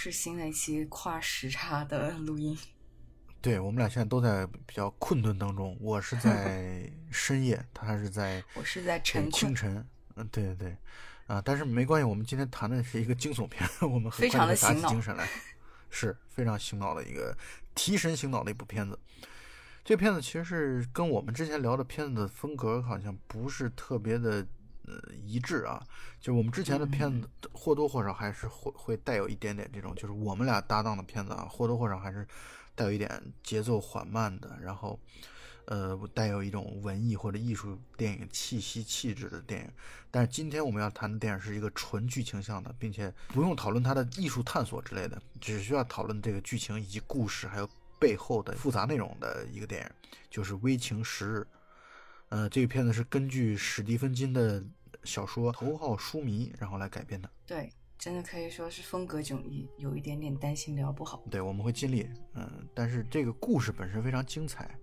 是新的一期跨时差的录音。对我们俩现在都在比较困顿当中，我是在 深夜，他是在我是在晨清，晨。嗯，对对对，啊，但是没关系，我们今天谈的是一个惊悚片，我们很非常快就打起精神来，是非常醒脑的一个提神醒脑的一部片子。这片子其实是跟我们之前聊的片子的风格好像不是特别的呃一致啊，就是我们之前的片子或多或少还是会会带有一点点这种，就是我们俩搭档的片子啊，或多或少还是带有一点节奏缓慢的，然后呃带有一种文艺或者艺术电影气息气质的电影。但是今天我们要谈的电影是一个纯剧情向的，并且不用讨论它的艺术探索之类的，只需要讨论这个剧情以及故事还有背后的复杂内容的一个电影，就是《危情十日》。呃，这个片子是根据史蒂芬金的小说《头号书迷》然后来改编的。对，真的可以说是风格迥异，有一点点担心聊不好。对，我们会尽力，嗯，但是这个故事本身非常精彩，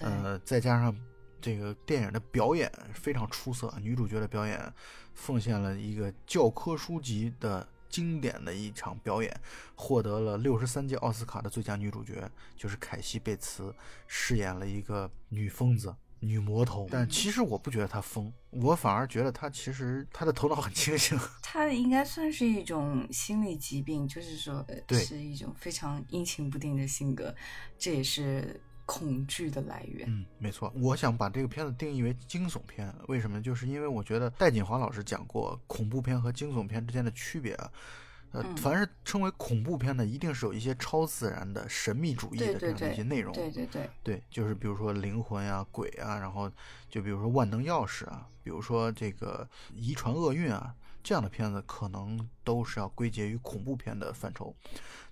呃，再加上这个电影的表演非常出色，女主角的表演奉献了一个教科书级的经典的一场表演，获得了六十三届奥斯卡的最佳女主角，就是凯西贝茨饰演了一个女疯子。女魔头，但其实我不觉得她疯，我反而觉得她其实她的头脑很清醒。她应该算是一种心理疾病，就是说呃对是一种非常阴晴不定的性格，这也是恐惧的来源。嗯，没错，我想把这个片子定义为惊悚片，为什么？就是因为我觉得戴锦华老师讲过恐怖片和惊悚片之间的区别啊。呃，嗯凡是称为恐怖片的，一定是有一些超自然的神秘主义的这样的一些对，内容。对对对，对，就是比如说灵魂啊、鬼啊，然后就比如说万能钥匙啊，比如说这个遗传厄运啊，这样的片子可能都是要归结于恐怖片的范畴。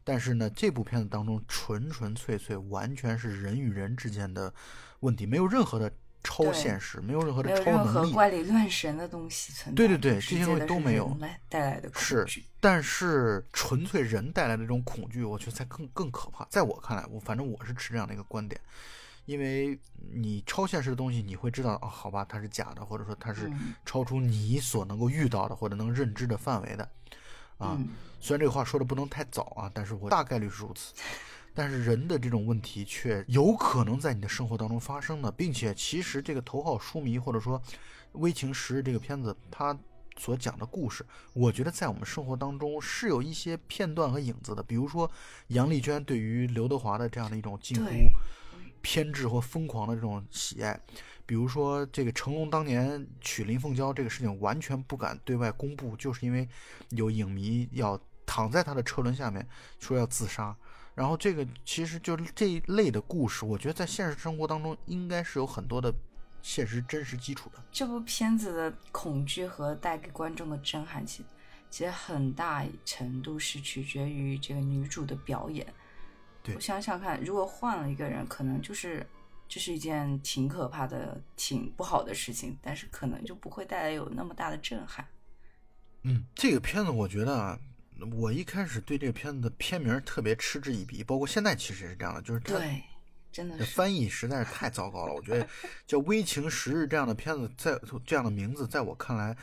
但是呢，这部片子当中纯纯粹粹完全是人与人之间的问题，没有任何的超现实，没有任何的超有任何能力。怪力乱神的东西存在。对对对这些东西都没有带来的恐是惧。但是纯粹人带来的这种恐惧，我觉得才更更可怕。在我看来，我反正我是持这样的一个观点，因为你超现实的东西，你会知道啊、好吧，它是假的，或者说它是嗯超出你所能够遇到的或者能认知的范围的，啊。嗯，虽然这个话说的不能太早啊，但是我大概率是如此。但是人的这种问题却有可能在你的生活当中发生的，并且其实这个头号书迷或者说《危情十日》这个片子，它所讲的故事，我觉得在我们生活当中是有一些片段和影子的。比如说杨丽娟对于刘德华的这样的一种近乎偏执或疯狂的这种喜爱，比如说这个成龙当年娶林凤娇这个事情完全不敢对外公布，就是因为有影迷要躺在他的车轮下面说要自杀。然后这个其实就这一类的故事，我觉得在现实生活当中应该是有很多的现实真实基础的。这部片子的恐惧和带给观众的震撼，其其实很大程度是取决于这个女主的表演。对我想想看，如果换了一个人，可能就是这是一件挺可怕的、挺不好的事情，但是可能就不会带来有那么大的震撼。嗯，这个片子我觉得啊，我一开始对这个片子的片名特别嗤之以鼻，包括现在其实也是这样的，就是对，真的是翻译实在是太糟糕了。我觉得 叫《危情十日》这样的片子，在这样的名字，在我看来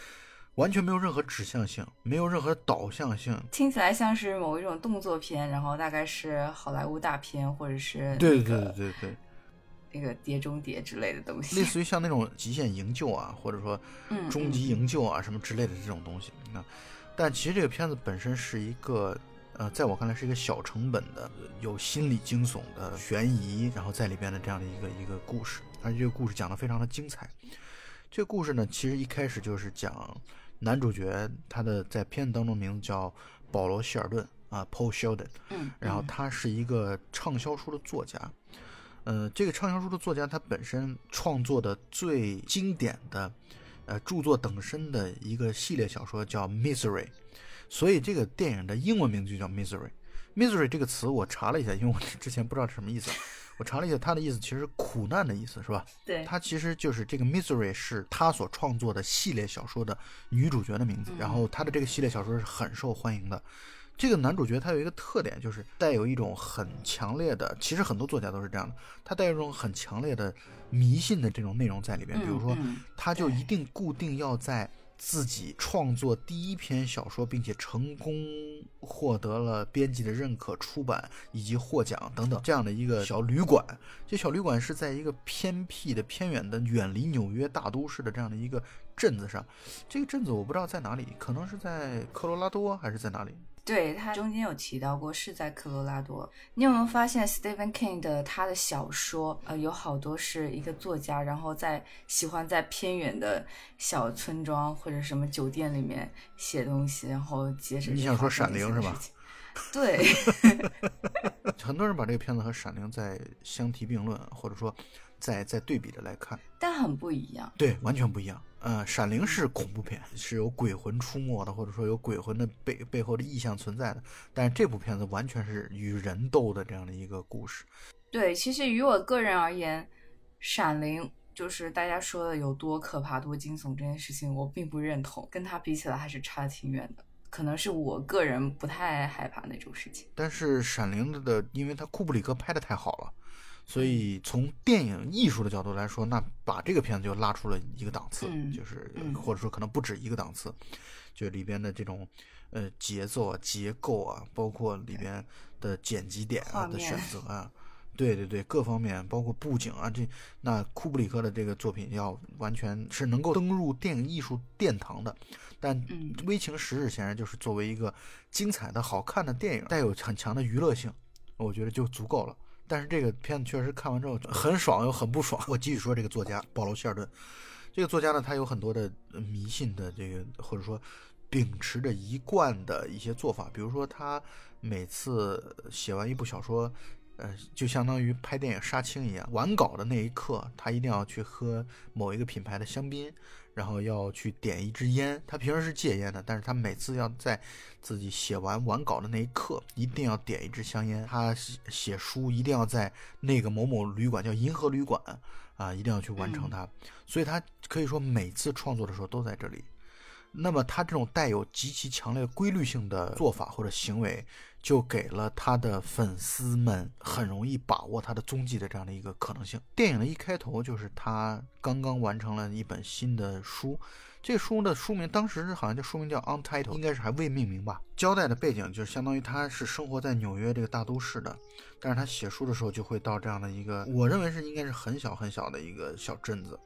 完全没有任何指向性，没有任何导向性。听起来像是某一种动作片，然后大概是好莱坞大片，或者是对对那个对对对，那个碟中谍之类的东西。类似于像那种极限营救啊，或者说嗯终极营救啊什么之类的这种东西。那但其实这个片子本身是一个。呃，在我看来是一个小成本的、有心理惊悚的悬疑，然后在里边的这样的一个一个故事，而且这个故事讲得非常的精彩。这个故事呢，其实一开始就是讲男主角他的在片子当中名字叫保罗·希尔顿啊，Paul Sheldon，嗯，然后嗯他是一个畅销书的作家。呃，这个畅销书的作家，他本身创作的最经典的，呃，著作等身的一个系列小说叫《Misery》，所以这个电影的英文名字就叫《Misery》。Misery 这个词我查了一下，因为我之前不知道是什么意思，我查了一下，它的意思其实是苦难的意思，是吧？对，它其实就是这个 Misery 是他所创作的系列小说的女主角的名字，然后他的这个系列小说是很受欢迎的。这个男主角他有一个特点，就是带有一种很强烈的，其实很多作家都是这样的，他带有一种很强烈的迷信的这种内容在里边。比如说，嗯他就一定固定要在自己创作第一篇小说，并且成功获得了编辑的认可、出版以及获奖等等这样的一个小旅馆。这小旅馆是在一个偏僻的、偏远的、远离纽约大都市的这样的一个镇子上。这个镇子我不知道在哪里，可能是在科罗拉多还是在哪里？对他中间有提到过是在科罗拉多。你有没有发现 Stephen King 的他的小说，呃，有好多是一个作家，然后在喜欢在偏远的小村庄或者什么酒店里面写东西，然后接着你想说《闪灵》是吧？对，很多人把这个片子和《闪灵》在相提并论，或者说在在对比着来看，但很不一样。对，完全不一样。呃，《闪灵》是恐怖片，是有鬼魂出没的，或者说有鬼魂的背背后的意象存在的。但是这部片子完全是与人斗的这样的一个故事。对，其实于我个人而言，《闪灵》就是大家说的有多可怕、多惊悚这件事情，我并不认同。跟它比起来，还是差挺远的。可能是我个人不太害怕那种事情。但是《闪灵》的，因为它库布里克拍的太好了。所以从电影艺术的角度来说，那把这个片子就拉出了一个档次，就是或者说可能不止一个档次，就里边的这种呃节奏啊、结构啊，包括里边的剪辑点啊的选择啊，对对对，各方面包括布景啊，这那库布里克的这个作品要完全是能够登入电影艺术殿堂的。但《危情十日》显然就是作为一个精彩的好看的电影，带有很强的娱乐性，我觉得就足够了。但是这个片子确实看完之后很爽又很不爽。我继续说这个作家保罗·希尔顿，这个作家呢，他有很多的迷信的这个，或者说秉持着一贯的一些做法。比如说，他每次写完一部小说，呃，就相当于拍电影杀青一样，完稿的那一刻，他一定要去喝某一个品牌的香槟。然后要去点一支烟，他平时是戒烟的，但是他每次要在自己写完完稿的那一刻，一定要点一支香烟。他写书一定要在那个某某旅馆，叫银河旅馆啊，一定要去完成它。所以他可以说每次创作的时候都在这里。那么他这种带有极其强烈规律性的做法或者行为。就给了他的粉丝们很容易把握他的踪迹的这样的一个可能性。电影的一开头就是他刚刚完成了一本新的书，这书的书名当时好像叫书名叫 Untitled，应该是还未命名吧。交代的背景就是相当于他是生活在纽约这个大都市的，但是他写书的时候就会到这样的一个，我认为是应该是很小很小的一个小镇子。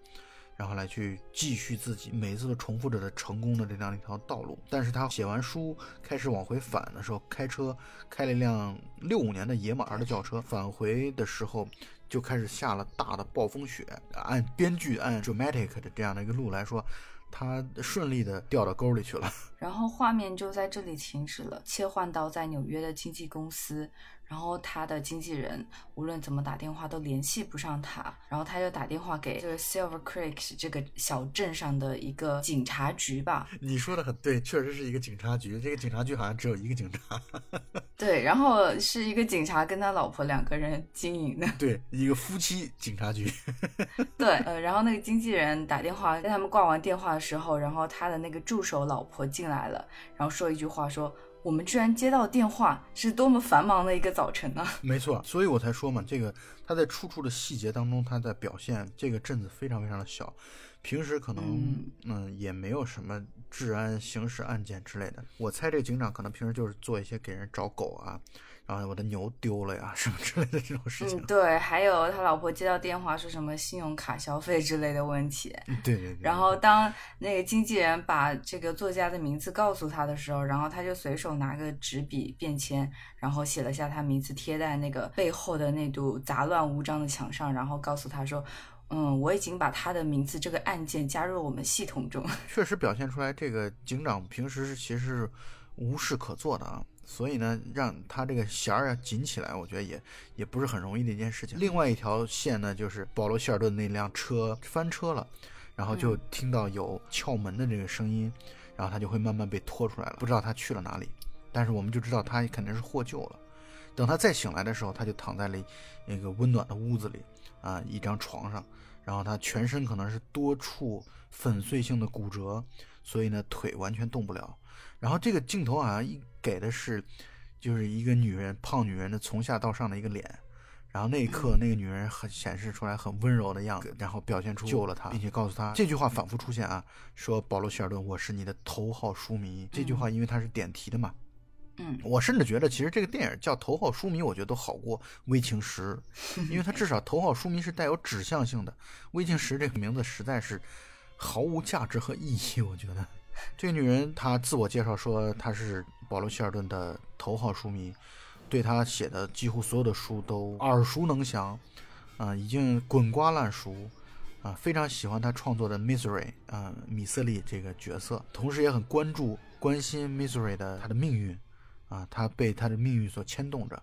然后来去继续自己每一次都重复着的成功的这样一条道路。但是他写完书开始往回返的时候，开车开了一辆六五年的野马的轿车，返回的时候就开始下了大的暴风雪。按编剧按 dramatic 的这样的一个路来说，他顺利的掉到沟里去了。然后画面就在这里停止了，切换到在纽约的经纪公司。然后他的经纪人无论怎么打电话都联系不上他，然后他就打电话给就是 Silver Creek 这个小镇上的一个警察局吧。你说的很对，确实是一个警察局。这个警察局好像只有一个警察。对，然后是一个警察跟他老婆两个人经营的。对，一个夫妻警察局。对，呃，然后那个经纪人打电话跟他们挂完电话的时候，然后他的那个助手老婆进来了，然后说一句话说。我们居然接到电话，是多么繁忙的一个早晨啊！没错，所以我才说嘛，这个他在处处的细节当中，他在表现这个镇子非常非常的小，平时可能嗯也没有什么治安、刑事案件之类的。我猜这个警长可能平时就是做一些给人找狗啊。然后我的牛丢了呀，什么之类的这种事情。嗯，对，还有他老婆接到电话说什么信用卡消费之类的问题。对对对。然后当那个经纪人把这个作家的名字告诉他的时候，然后他就随手拿个纸笔、便签，然后写了下他名字，贴在那个背后的那堵杂乱无章的墙上，然后告诉他说：“嗯，我已经把他的名字这个案件加入我们系统中。”确实表现出来，这个警长平时是其实是无事可做的啊。所以呢，让他这个弦儿啊紧起来，我觉得也也不是很容易的一件事情。另外一条线呢，就是保罗·希尔顿那辆车翻车了，然后就听到有撬门的这个声音，然后他就会慢慢被拖出来了，不知道他去了哪里。但是我们就知道他肯定是获救了。等他再醒来的时候，他就躺在了那个温暖的屋子里啊，一张床上，然后他全身可能是多处粉碎性的骨折，所以呢腿完全动不了。然后这个镜头好像一给的是，就是一个女人胖女人的从下到上的一个脸，然后那一刻，那个女人很显示出来很温柔的样子，然后表现出救了他，并且告诉他这句话反复出现啊，说保罗·希尔顿，我是你的头号书迷。这句话因为它是点题的嘛，嗯，我甚至觉得其实这个电影叫头号书迷，我觉得都好过微情十，因为它至少头号书迷是带有指向性的，微情十这个名字实在是毫无价值和意义。我觉得这个女人她自我介绍说她是保罗·希尔顿的头号书迷。对他写的几乎所有的书都耳熟能详，啊，已经滚瓜烂熟，啊，非常喜欢他创作的 Misery，啊，米瑟利这个角色，同时也很关注、关心 Misery 的他的命运，啊，他被他的命运所牵动着，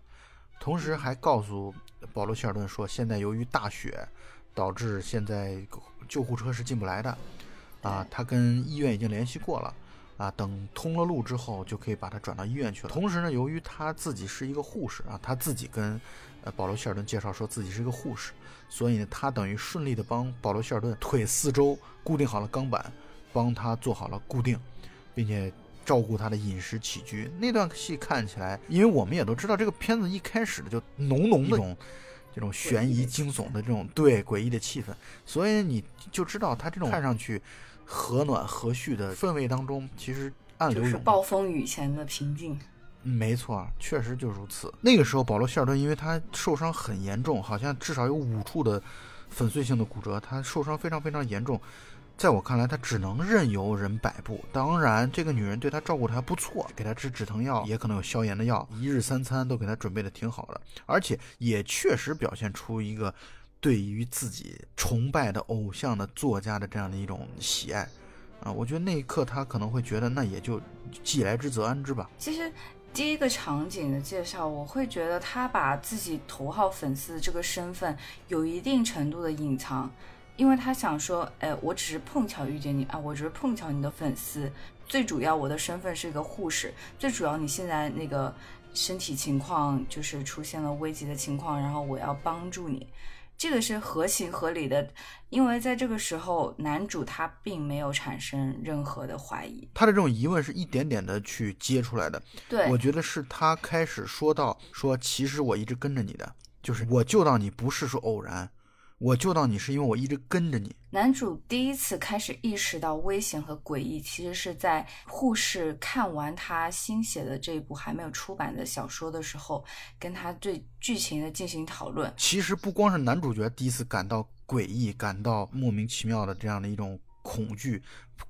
同时还告诉保罗·希尔顿说，现在由于大雪，导致现在救护车是进不来的，啊，他跟医院已经联系过了。啊，等通了路之后，就可以把他转到医院去了。同时呢，由于他自己是一个护士啊，他自己跟呃保罗·希尔顿介绍说自己是一个护士，所以呢，他等于顺利的帮保罗·希尔顿腿四周固定好了钢板，帮他做好了固定，并且照顾他的饮食起居。那段戏看起来，因为我们也都知道，这个片子一开始的就浓浓的这种这种悬疑惊悚的这种对诡异的气氛，所以你就知道他这种看上去。和暖和煦的氛围当中，其实暗流涌。暴风雨前的平静。没错，确实就如此。那个时候，保罗·希尔顿因为他受伤很严重，好像至少有五处的粉碎性的骨折，他受伤非常非常严重。在我看来，他只能任由人摆布。当然，这个女人对他照顾的还不错，给他吃止疼药，也可能有消炎的药，一日三餐都给他准备的挺好的，而且也确实表现出一个。对于自己崇拜的偶像的作家的这样的一种喜爱，啊，我觉得那一刻他可能会觉得，那也就既来之则安之吧。其实第一个场景的介绍，我会觉得他把自己头号粉丝这个身份有一定程度的隐藏，因为他想说，哎，我只是碰巧遇见你啊，我只是碰巧你的粉丝。最主要我的身份是一个护士，最主要你现在那个身体情况就是出现了危急的情况，然后我要帮助你。这个是合情合理的，因为在这个时候，男主他并没有产生任何的怀疑，他的这种疑问是一点点的去接出来的。对，我觉得是他开始说到说，其实我一直跟着你的，就是我救到你不是说偶然。我救到你是因为我一直跟着你。男主第一次开始意识到危险和诡异，其实是在护士看完他新写的这部还没有出版的小说的时候，跟他对剧情的进行讨论。其实不光是男主角第一次感到诡异，感到莫名其妙的这样的一种恐惧，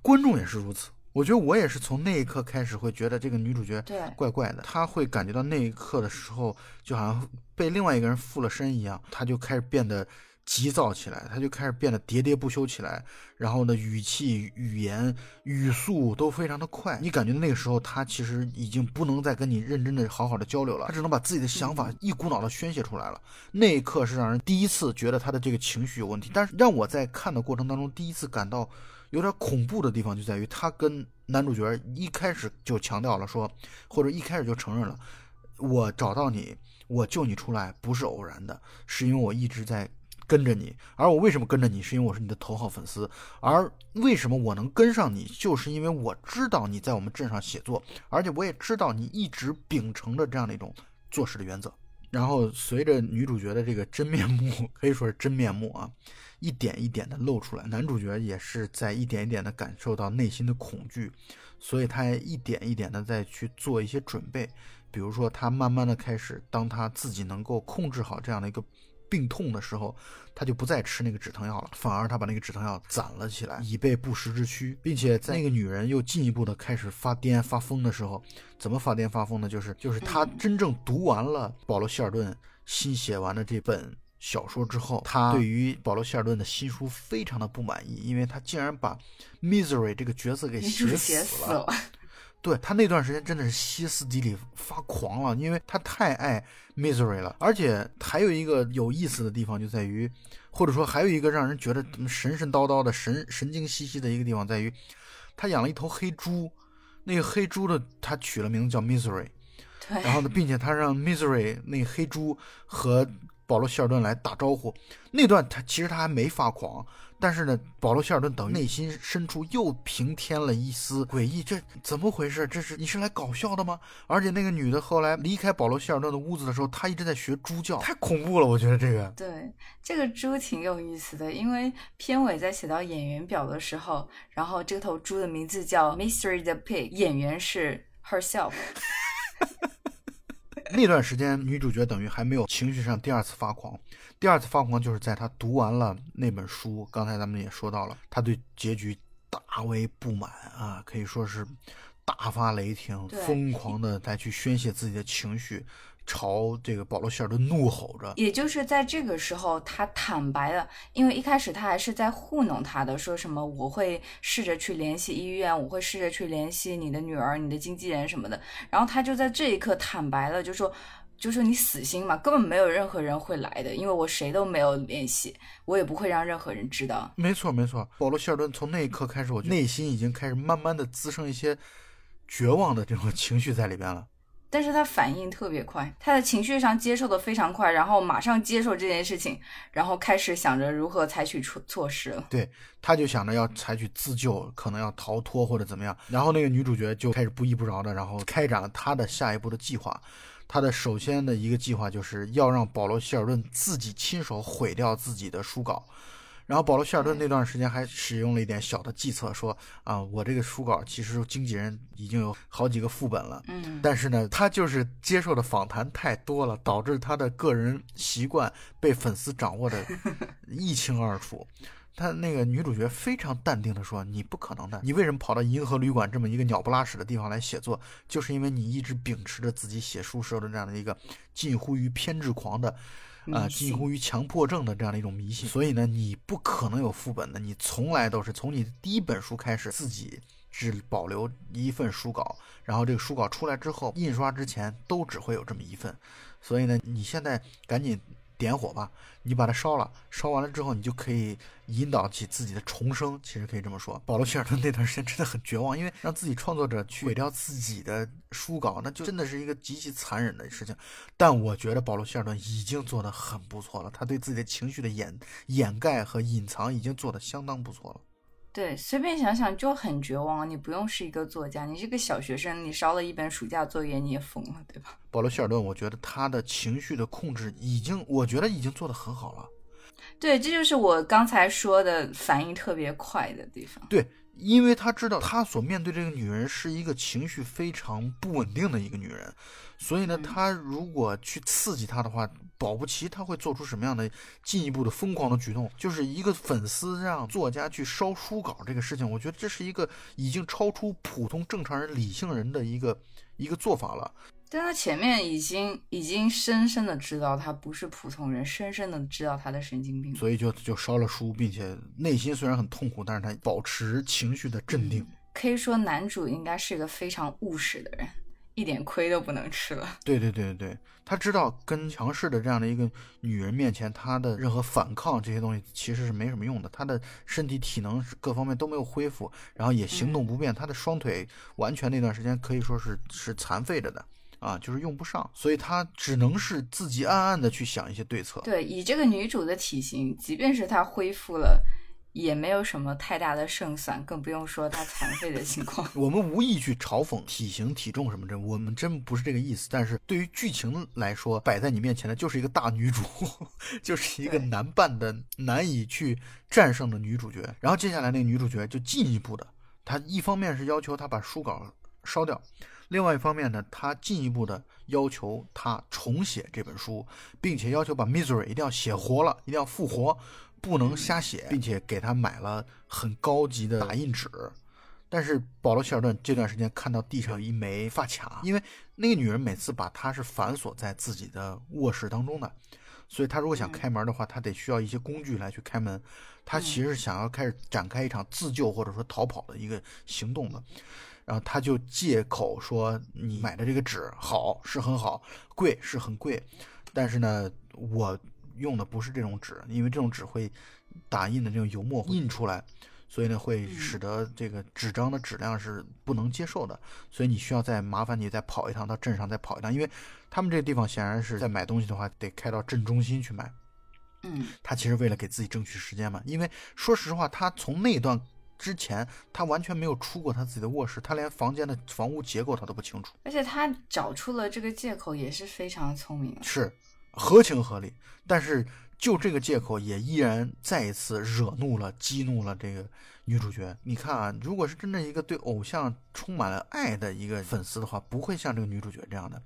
观众也是如此。我觉得我也是从那一刻开始会觉得这个女主角怪怪的，她会感觉到那一刻的时候就好像被另外一个人附了身一样，她就开始变得。急躁起来，他就开始变得喋喋不休起来，然后呢，语气、语言、语速都非常的快。你感觉那个时候，他其实已经不能再跟你认真的、好好的交流了，他只能把自己的想法一股脑的宣泄出来了。那一刻是让人第一次觉得他的这个情绪有问题。但是让我在看的过程当中，第一次感到有点恐怖的地方就在于，他跟男主角一开始就强调了说，或者一开始就承认了，我找到你，我救你出来不是偶然的，是因为我一直在。跟着你，而我为什么跟着你？是因为我是你的头号粉丝。而为什么我能跟上你？就是因为我知道你在我们镇上写作，而且我也知道你一直秉承着这样的一种做事的原则。然后随着女主角的这个真面目，可以说是真面目啊，一点一点的露出来，男主角也是在一点一点的感受到内心的恐惧，所以他一点一点的在去做一些准备，比如说他慢慢的开始，当他自己能够控制好这样的一个。病痛的时候，他就不再吃那个止疼药了，反而他把那个止疼药攒了起来，以备不时之需，并且在那个女人又进一步的开始发癫发疯的时候，怎么发癫发疯呢？就是就是他真正读完了保罗希尔顿新写完的这本小说之后，他对于保罗希尔顿的新书非常的不满意，因为他竟然把 Misery 这个角色给写死了。对他那段时间真的是歇斯底里发狂了，因为他太爱 Misery 了，而且还有一个有意思的地方就在于，或者说还有一个让人觉得神神叨叨的神神经兮兮的一个地方在于，他养了一头黑猪，那个黑猪的他取了名字叫 Misery，然后呢，并且他让 Misery 那黑猪和保罗·希尔顿来打招呼。那段他其实他还没发狂，但是呢，保罗·希尔顿等于内心深处又平添了一丝诡异。这怎么回事？这是你是来搞笑的吗？而且那个女的后来离开保罗·希尔顿的屋子的时候，她一直在学猪叫，太恐怖了。我觉得这个对这个猪挺有意思的，因为片尾在写到演员表的时候，然后这头猪的名字叫 Mystery the Pig，演员是 herself。那段时间，女主角等于还没有情绪上第二次发狂。第二次发狂就是在她读完了那本书。刚才咱们也说到了，她对结局大为不满啊，可以说是大发雷霆，疯狂的来去宣泄自己的情绪。朝这个保罗·希尔顿怒吼着，也就是在这个时候，他坦白了，因为一开始他还是在糊弄他的，说什么我会试着去联系医院，我会试着去联系你的女儿、你的经纪人什么的。然后他就在这一刻坦白了，就说，就说你死心嘛，根本没有任何人会来的，因为我谁都没有联系，我也不会让任何人知道。没错，没错，保罗·希尔顿从那一刻开始，我内心已经开始慢慢的滋生一些绝望的这种情绪在里边了。但是他反应特别快，他的情绪上接受的非常快，然后马上接受这件事情，然后开始想着如何采取措措施了。对，他就想着要采取自救，可能要逃脱或者怎么样。然后那个女主角就开始不依不饶的，然后开展了她的下一步的计划。她的首先的一个计划就是要让保罗·希尔顿自己亲手毁掉自己的书稿。然后保罗·希尔顿那段时间还使用了一点小的计策，说啊，我这个书稿其实经纪人已经有好几个副本了，嗯，但是呢，他就是接受的访谈太多了，导致他的个人习惯被粉丝掌握的 一清二楚。他那个女主角非常淡定的说：“你不可能的，你为什么跑到银河旅馆这么一个鸟不拉屎的地方来写作？就是因为你一直秉持着自己写书时候的这样的一个近乎于偏执狂的。”啊，近乎于强迫症的这样的一种迷信，所以呢，你不可能有副本的，你从来都是从你第一本书开始，自己只保留一份书稿，然后这个书稿出来之后，印刷之前都只会有这么一份，所以呢，你现在赶紧。点火吧，你把它烧了，烧完了之后，你就可以引导起自己的重生。其实可以这么说，保罗·希尔顿那段时间真的很绝望，因为让自己创作者去毁掉自己的书稿，那就真的是一个极其残忍的事情。但我觉得保罗·希尔顿已经做得很不错了，他对自己的情绪的掩掩盖和隐藏已经做得相当不错了。对，随便想想就很绝望。你不用是一个作家，你是个小学生，你烧了一本暑假作业，你也疯了，对吧？保罗·希尔顿，我觉得他的情绪的控制已经，我觉得已经做得很好了。对，这就是我刚才说的反应特别快的地方。对，因为他知道他所面对这个女人是一个情绪非常不稳定的一个女人，所以呢，他如果去刺激她的话。保不齐他会做出什么样的进一步的疯狂的举动？就是一个粉丝让作家去烧书稿这个事情，我觉得这是一个已经超出普通正常人理性人的一个一个做法了。但他前面已经已经深深的知道他不是普通人，深深的知道他的神经病，所以就就烧了书，并且内心虽然很痛苦，但是他保持情绪的镇定。可以说男主应该是一个非常务实的人。一点亏都不能吃了。对对对对对，他知道跟强势的这样的一个女人面前，他的任何反抗这些东西其实是没什么用的。他的身体体能各方面都没有恢复，然后也行动不便，他的双腿完全那段时间可以说是是残废着的啊，就是用不上，所以他只能是自己暗暗的去想一些对策。对，以这个女主的体型，即便是她恢复了。也没有什么太大的胜算，更不用说她残废的情况。我们无意去嘲讽体型、体重什么的，我们真不是这个意思。但是对于剧情来说，摆在你面前的就是一个大女主，就是一个难办的、难以去战胜的女主角。然后接下来那个女主角就进一步的，她一方面是要求她把书稿烧掉，另外一方面呢，他进一步的要求她重写这本书，并且要求把 Misery 一定要写活了，一定要复活。不能瞎写，并且给他买了很高级的打印纸。但是保罗·希尔顿这段时间看到地上有一枚发卡，因为那个女人每次把它是反锁在自己的卧室当中的，所以他如果想开门的话，他得需要一些工具来去开门。他其实是想要开始展开一场自救或者说逃跑的一个行动的。然后他就借口说：“你买的这个纸好是很好，贵是很贵，但是呢，我。”用的不是这种纸，因为这种纸会打印的这种油墨印出来，所以呢会使得这个纸张的质量是不能接受的，所以你需要再麻烦你再跑一趟到镇上再跑一趟，因为他们这个地方显然是在买东西的话得开到镇中心去买。嗯，他其实为了给自己争取时间嘛，因为说实话，他从那段之前他完全没有出过他自己的卧室，他连房间的房屋结构他都不清楚。而且他找出了这个借口也是非常聪明。是合情合理，但是就这个借口也依然再一次惹怒了、激怒了这个女主角。你看啊，如果是真正一个对偶像充满了爱的一个粉丝的话，不会像这个女主角这样的。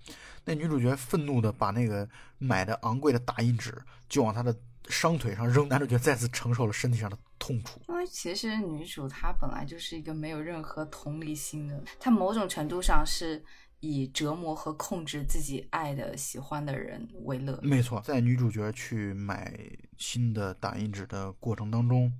那女主角愤怒的把那个买的昂贵的打印纸就往他的伤腿上扔，男主角再次承受了身体上的痛楚。因为其实女主她本来就是一个没有任何同理心的，她某种程度上是以折磨和控制自己爱的、喜欢的人为乐。没错，在女主角去买新的打印纸的过程当中，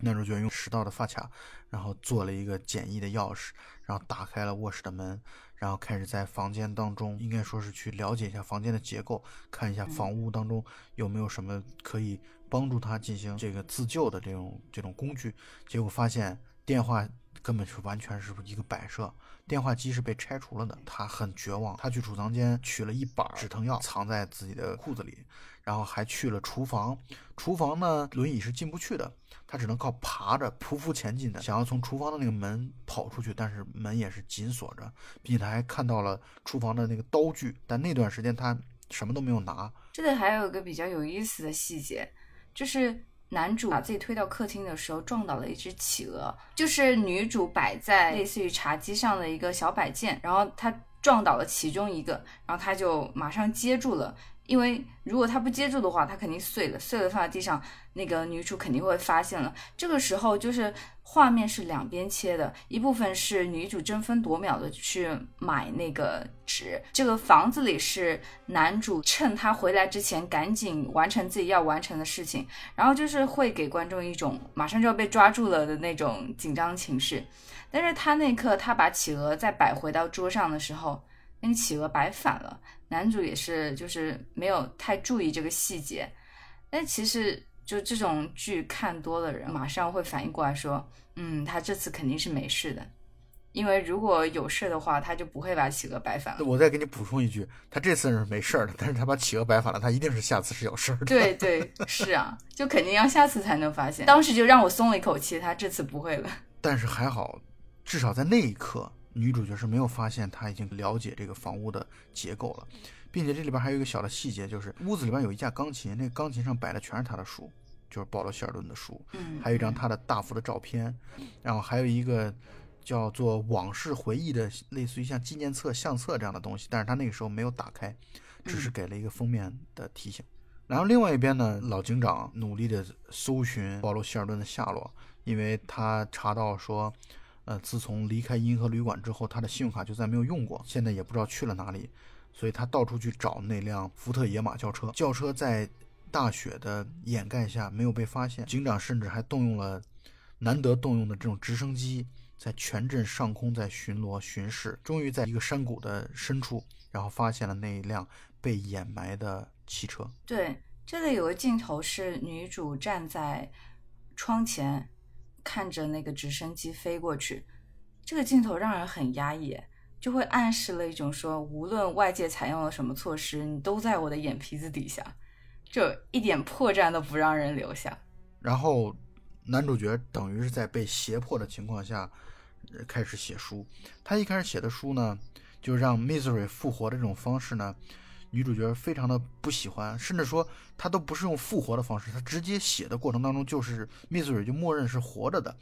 男主角用拾到的发卡，然后做了一个简易的钥匙，然后打开了卧室的门，然后开始在房间当中，应该说是去了解一下房间的结构，看一下房屋当中有没有什么可以帮助他进行这个自救的这种这种工具。结果发现电话根本是完全是一个摆设，电话机是被拆除了的。他很绝望，他去储藏间取了一把止疼药，藏在自己的裤子里，然后还去了厨房。厨房呢，轮椅是进不去的，他只能靠爬着匍匐前进的，想要从厨房的那个门跑出去，但是门也是紧锁着，并且他还看到了厨房的那个刀具，但那段时间他什么都没有拿。这里还有一个比较有意思的细节，就是男主把自己推到客厅的时候撞倒了一只企鹅，就是女主摆在类似于茶几上的一个小摆件，然后他撞倒了其中一个，然后他就马上接住了。因为如果他不接住的话，他肯定碎了，碎了放在地上，那个女主肯定会发现了。这个时候就是画面是两边切的，一部分是女主争分夺秒的去买那个纸，这个房子里是男主趁他回来之前赶紧完成自己要完成的事情，然后就是会给观众一种马上就要被抓住了的那种紧张情绪。但是他那刻他把企鹅再摆回到桌上的时候，那个企鹅摆反了。男主也是，就是没有太注意这个细节，但其实就这种剧看多的人，马上会反应过来说，嗯，他这次肯定是没事的，因为如果有事的话，他就不会把企鹅摆反了。我再给你补充一句，他这次是没事儿的，但是他把企鹅摆反了，他一定是下次是有事儿的。对对，是啊，就肯定要下次才能发现。当时就让我松了一口气，他这次不会了。但是还好，至少在那一刻。女主角是没有发现他已经了解这个房屋的结构了，并且这里边还有一个小的细节，就是屋子里边有一架钢琴，那个钢琴上摆的全是他的书，就是保罗·希尔顿的书，嗯，还有一张他的大幅的照片，然后还有一个叫做往事回忆的，类似于像纪念册、相册这样的东西，但是他那个时候没有打开，只是给了一个封面的提醒。然后另外一边呢，老警长努力的搜寻保罗·希尔顿的下落，因为他查到说。呃，自从离开银河旅馆之后，他的信用卡就再没有用过，现在也不知道去了哪里，所以他到处去找那辆福特野马轿车。轿车在大雪的掩盖下没有被发现，警长甚至还动用了难得动用的这种直升机，在全镇上空在巡逻巡视，终于在一个山谷的深处，然后发现了那一辆被掩埋的汽车。对，这里有个镜头是女主站在窗前。看着那个直升机飞过去，这个镜头让人很压抑，就会暗示了一种说，无论外界采用了什么措施，你都在我的眼皮子底下，就一点破绽都不让人留下。然后男主角等于是在被胁迫的情况下开始写书。他一开始写的书呢，就让 Misery 复活的这种方式呢。女主角非常的不喜欢，甚至说她都不是用复活的方式，她直接写的过程当中就是 Misery 就默认是活着的，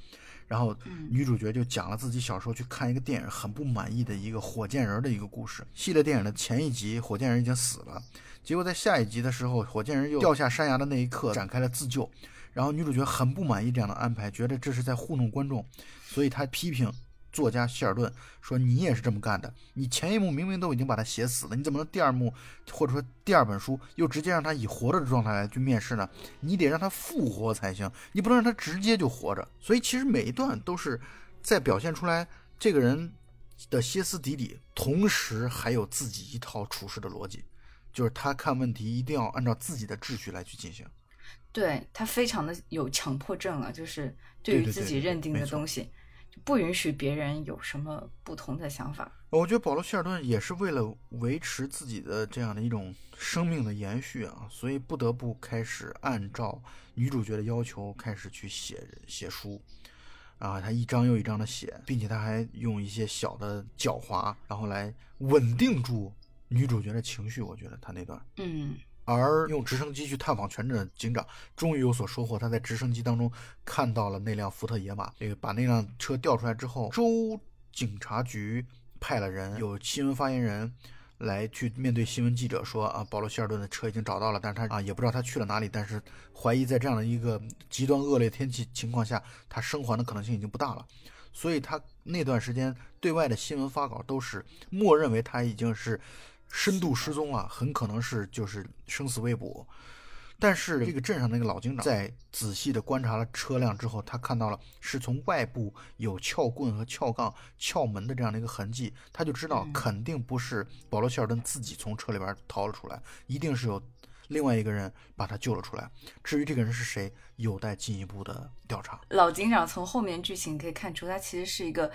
然后女主角就讲了自己小时候去看一个电影很不满意的一个火箭人的一个故事。系列电影的前一集火箭人已经死了，结果在下一集的时候火箭人又掉下山崖的那一刻展开了自救，然后女主角很不满意这样的安排，觉得这是在糊弄观众，所以她批评。作家希尔顿说：“你也是这么干的。你前一幕明明都已经把他写死了，你怎么能第二幕或者说第二本书又直接让他以活着的状态来去面试呢？你得让他复活才行，你不能让他直接就活着。所以其实每一段都是在表现出来这个人的歇斯底里，同时还有自己一套处事的逻辑，就是他看问题一定要按照自己的秩序来去进行。对他非常的有强迫症啊，就是对对于自己认定的东西，就不允许别人有什么不同的想法。我觉得保罗·希尔顿也是为了维持自己的这样的一种生命的延续啊，所以不得不开始按照女主角的要求开始去写写书，啊，他一张又一张的写，并且他还用一些小的狡猾，然后来稳定住女主角的情绪。我觉得他那段。嗯，而用直升机去探访全镇的警长终于有所收获，他在直升机当中看到了那辆福特野马，这个把那辆车调出来之后，州警察局派了人，有新闻发言人来去面对新闻记者说啊，保罗希尔顿的车已经找到了，但是他啊也不知道他去了哪里，但是怀疑在这样的一个极端恶劣天气情况下，他生还的可能性已经不大了。所以他那段时间对外的新闻发稿都是默认为他已经是深度失踪啊，很可能是就是生死未卜。但是这个镇上那个老警长在仔细的观察了车辆之后，他看到了是从外部有撬棍和撬杠撬门的这样的一个痕迹，他就知道嗯肯定不是保罗·希尔顿自己从车里边逃了出来，一定是有另外一个人把他救了出来。至于这个人是谁，有待进一步的调查。老警长从后面剧情可以看出，他其实是一个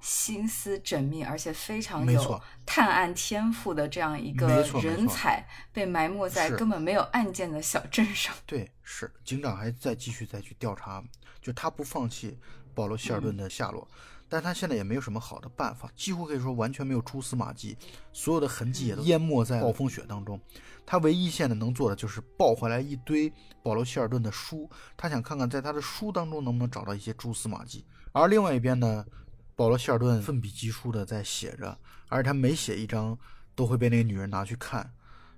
心思缜密而且非常有探案天赋的这样一个人才，被埋没在根本没有案件的小镇上。对，是警长还在继续再去调查，就他不放弃保罗·希尔顿的下落，但他现在也没有什么好的办法，几乎可以说完全没有蛛丝马迹，所有的痕迹也都淹没在暴风雪当中。他唯一现在能做的就是抱回来一堆保罗·希尔顿的书，他想看看在他的书当中能不能找到一些蛛丝马迹。而另外一边呢，保罗·希尔顿奋笔疾书的在写着，而且他每写一张都会被那个女人拿去看，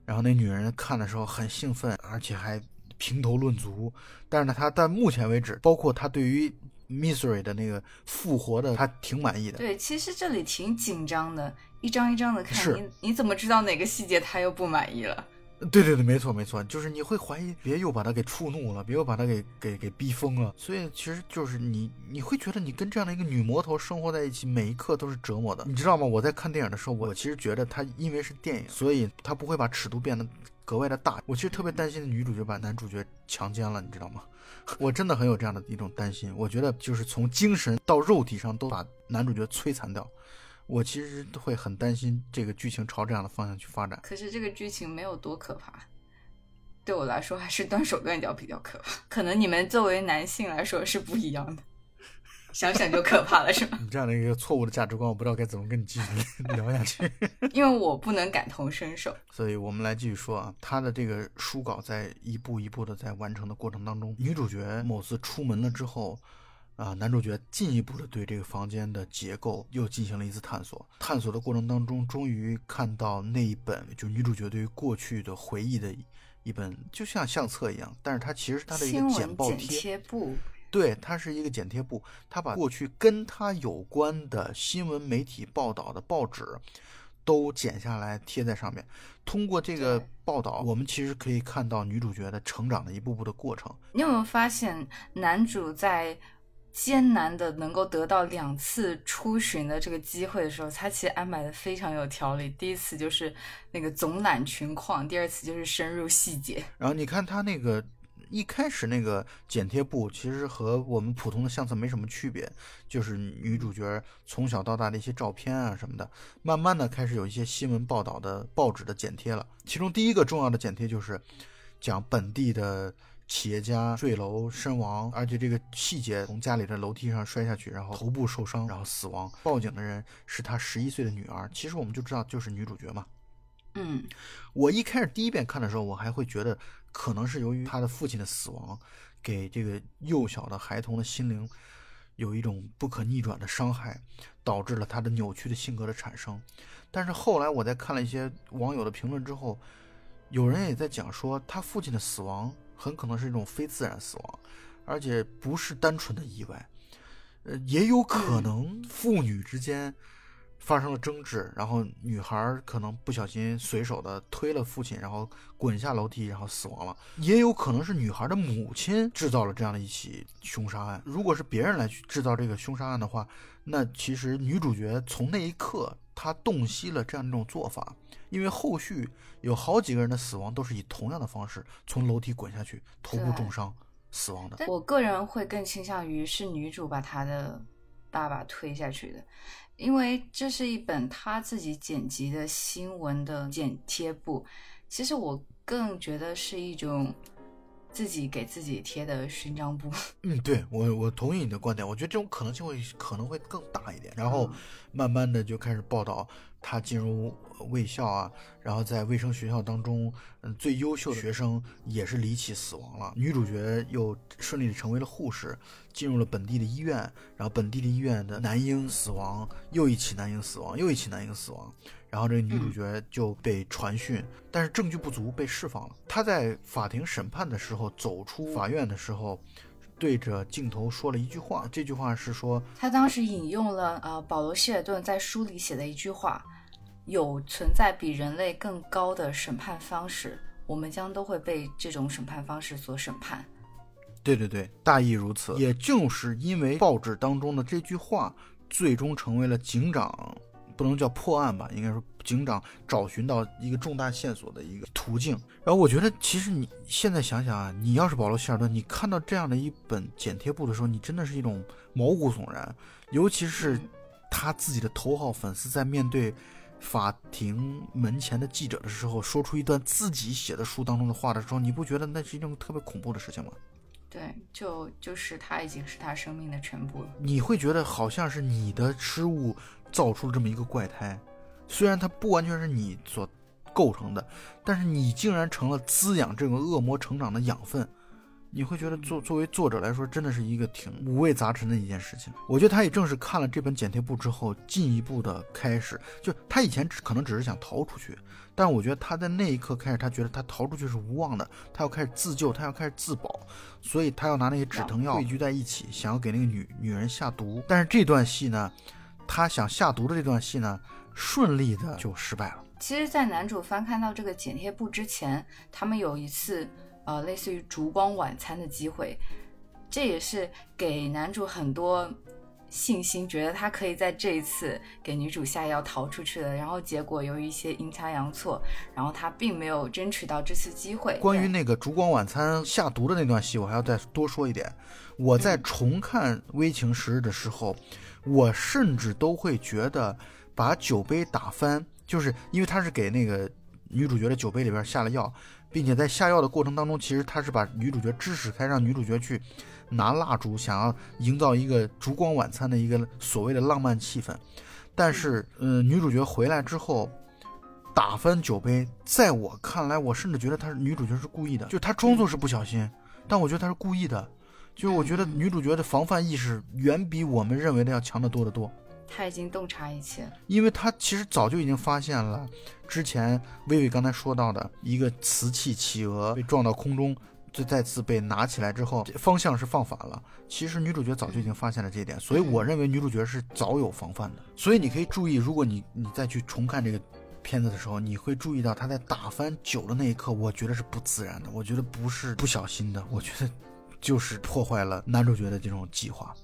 然后那女人看的时候很兴奋，而且还评头论足。但是呢，他到目前为止，包括他对于 Misery 的那个复活的，他挺满意的。对，其实这里挺紧张的，一张一张的看，你你怎么知道哪个细节他又不满意了？对对对，没错没错，就是你会怀疑，别又把他给触怒了，别又把他给给给逼疯了。所以其实就是你你会觉得你跟这样的一个女魔头生活在一起，每一刻都是折磨的，你知道吗？我在看电影的时候，我其实觉得他因为是电影，所以他不会把尺度变得格外的大。我其实特别担心女主角把男主角强奸了，你知道吗？我真的很有这样的一种担心。我觉得就是从精神到肉体上都把男主角摧残掉。我其实会很担心这个剧情朝这样的方向去发展。可是这个剧情没有多可怕，对我来说还是断手断脚比较可怕。可能你们作为男性来说是不一样的，想想就可怕了，是吗？你这样的一个错误的价值观，我不知道该怎么跟你继续聊下去。因为我不能感同身受。所以我们来继续说啊，他的这个书稿在一步一步的在完成的过程当中，女主角某次出门了之后，啊，男主角进一步的对这个房间的结构又进行了一次探索。探索的过程当中，终于看到那一本就女主角对于过去的回忆的一本，就像相册一样，但是它其实是它的一个剪报贴。贴簿，对，它是一个剪贴布，它把过去跟它有关的新闻媒体报道的报纸都剪下来贴在上面。通过这个报道，我们其实可以看到女主角的成长的一步步的过程。你有没有发现男主在艰难的能够得到两次出巡的这个机会的时候，他其实安排的非常有条理。第一次就是那个总览群况，第二次就是深入细节。然后你看他那个一开始那个剪贴簿，其实和我们普通的相册没什么区别，就是女主角从小到大的一些照片啊什么的。慢慢的开始有一些新闻报道的报纸的剪贴了，其中第一个重要的剪贴就是讲本地的。企业家坠楼身亡，而且这个细节从家里的楼梯上摔下去，然后头部受伤，然后死亡。报警的人是他十一岁的女儿，其实我们就知道就是女主角嘛。嗯，我一开始第一遍看的时候，我还会觉得可能是由于他的父亲的死亡，给这个幼小的孩童的心灵有一种不可逆转的伤害，导致了他的扭曲的性格的产生。但是后来我在看了一些网友的评论之后，有人也在讲说，他父亲的死亡很可能是一种非自然死亡，而且不是单纯的意外，呃，也有可能父女之间发生了争执，然后女孩可能不小心随手的推了父亲，然后滚下楼梯，然后死亡了。也有可能是女孩的母亲制造了这样的一起凶杀案。如果是别人来去制造这个凶杀案的话，那其实女主角从那一刻她洞悉了这样一种做法，因为后续有好几个人的死亡都是以同样的方式从楼梯滚下去，头部重伤死亡的。我个人会更倾向于是女主把她的爸爸推下去的。因为这是一本她自己剪辑的新闻的剪贴簿，其实我更觉得是一种自己给自己贴的勋章布。嗯，对我我同意你的观点，我觉得这种可能性会可能会更大一点。然后慢慢的就开始报道他进入卫校啊，然后在卫生学校当中，嗯，最优秀的学生也是离奇死亡了。女主角又顺利的成为了护士。进入了本地的医院，然后本地的医院的男婴死亡，又一起男婴死亡，又一起男婴死亡，然后这个女主角就被传讯，但是证据不足被释放了。她在法庭审判的时候走出法院的时候，对着镜头说了一句话，这句话是说，她当时引用了呃保罗希尔顿在书里写的一句话，有存在比人类更高的审判方式，我们将都会被这种审判方式所审判。对对对，大意如此。也就是因为报纸当中的这句话，最终成为了警长不能叫破案吧，应该说警长找寻到一个重大线索的一个途径。然后我觉得，其实你现在想想啊，你要是保罗·希尔顿，你看到这样的一本剪贴簿的时候，你真的是一种毛骨悚然。尤其是他自己的头号粉丝在面对法庭门前的记者的时候，说出一段自己写的书当中的话的时候，你不觉得那是一种特别恐怖的事情吗？对，就就是他已经是他生命的全部了。你会觉得好像是你的失误造出了这么一个怪胎，虽然它不完全是你所构成的，但是你竟然成了滋养这个恶魔成长的养分。你会觉得作作为作者来说，真的是一个挺五味杂陈的一件事情。我觉得他也正是看了这本剪贴簿之后，进一步的开始，就他以前只可能只是想逃出去。但我觉得他在那一刻开始，他觉得他逃出去是无望的，他要开始自救，他要开始自保，所以他要拿那些止疼药汇聚在一起，想要给那个女女人下毒。但是这段戏呢，他想下毒的这段戏呢，顺利的就失败了。其实，在男主翻看到这个剪贴簿之前，他们有一次呃，类似于烛光晚餐的机会，这也是给男主很多。信心觉得他可以在这一次给女主下药逃出去的，然后结果由于一些阴差阳错，然后他并没有争取到这次机会。关于那个烛光晚餐下毒的那段戏，我还要再多说一点。我在重看《危情十日》的时候，我甚至都会觉得把酒杯打翻，就是因为他是给那个女主角的酒杯里边下了药，并且在下药的过程当中，其实他是把女主角支使开，让女主角去。拿蜡烛想要营造一个烛光晚餐的一个所谓的浪漫气氛，但是，呃，女主角回来之后打翻酒杯，在我看来，我甚至觉得她是女主角是故意的，就她装作是不小心，但我觉得她是故意的，就是我觉得女主角的防范意识远比我们认为的要强得多得多。她已经洞察一切，因为她其实早就已经发现了之前薇薇刚才说到的一个瓷器企鹅被撞到空中。就再次被拿起来之后，方向是放反了。其实女主角早就已经发现了这一点，所以我认为女主角是早有防范的。所以你可以注意，如果你你再去重看这个片子的时候，你会注意到她在打翻酒的那一刻，我觉得是不自然的，我觉得不是不小心的，我觉得就是破坏了男主角的这种计划。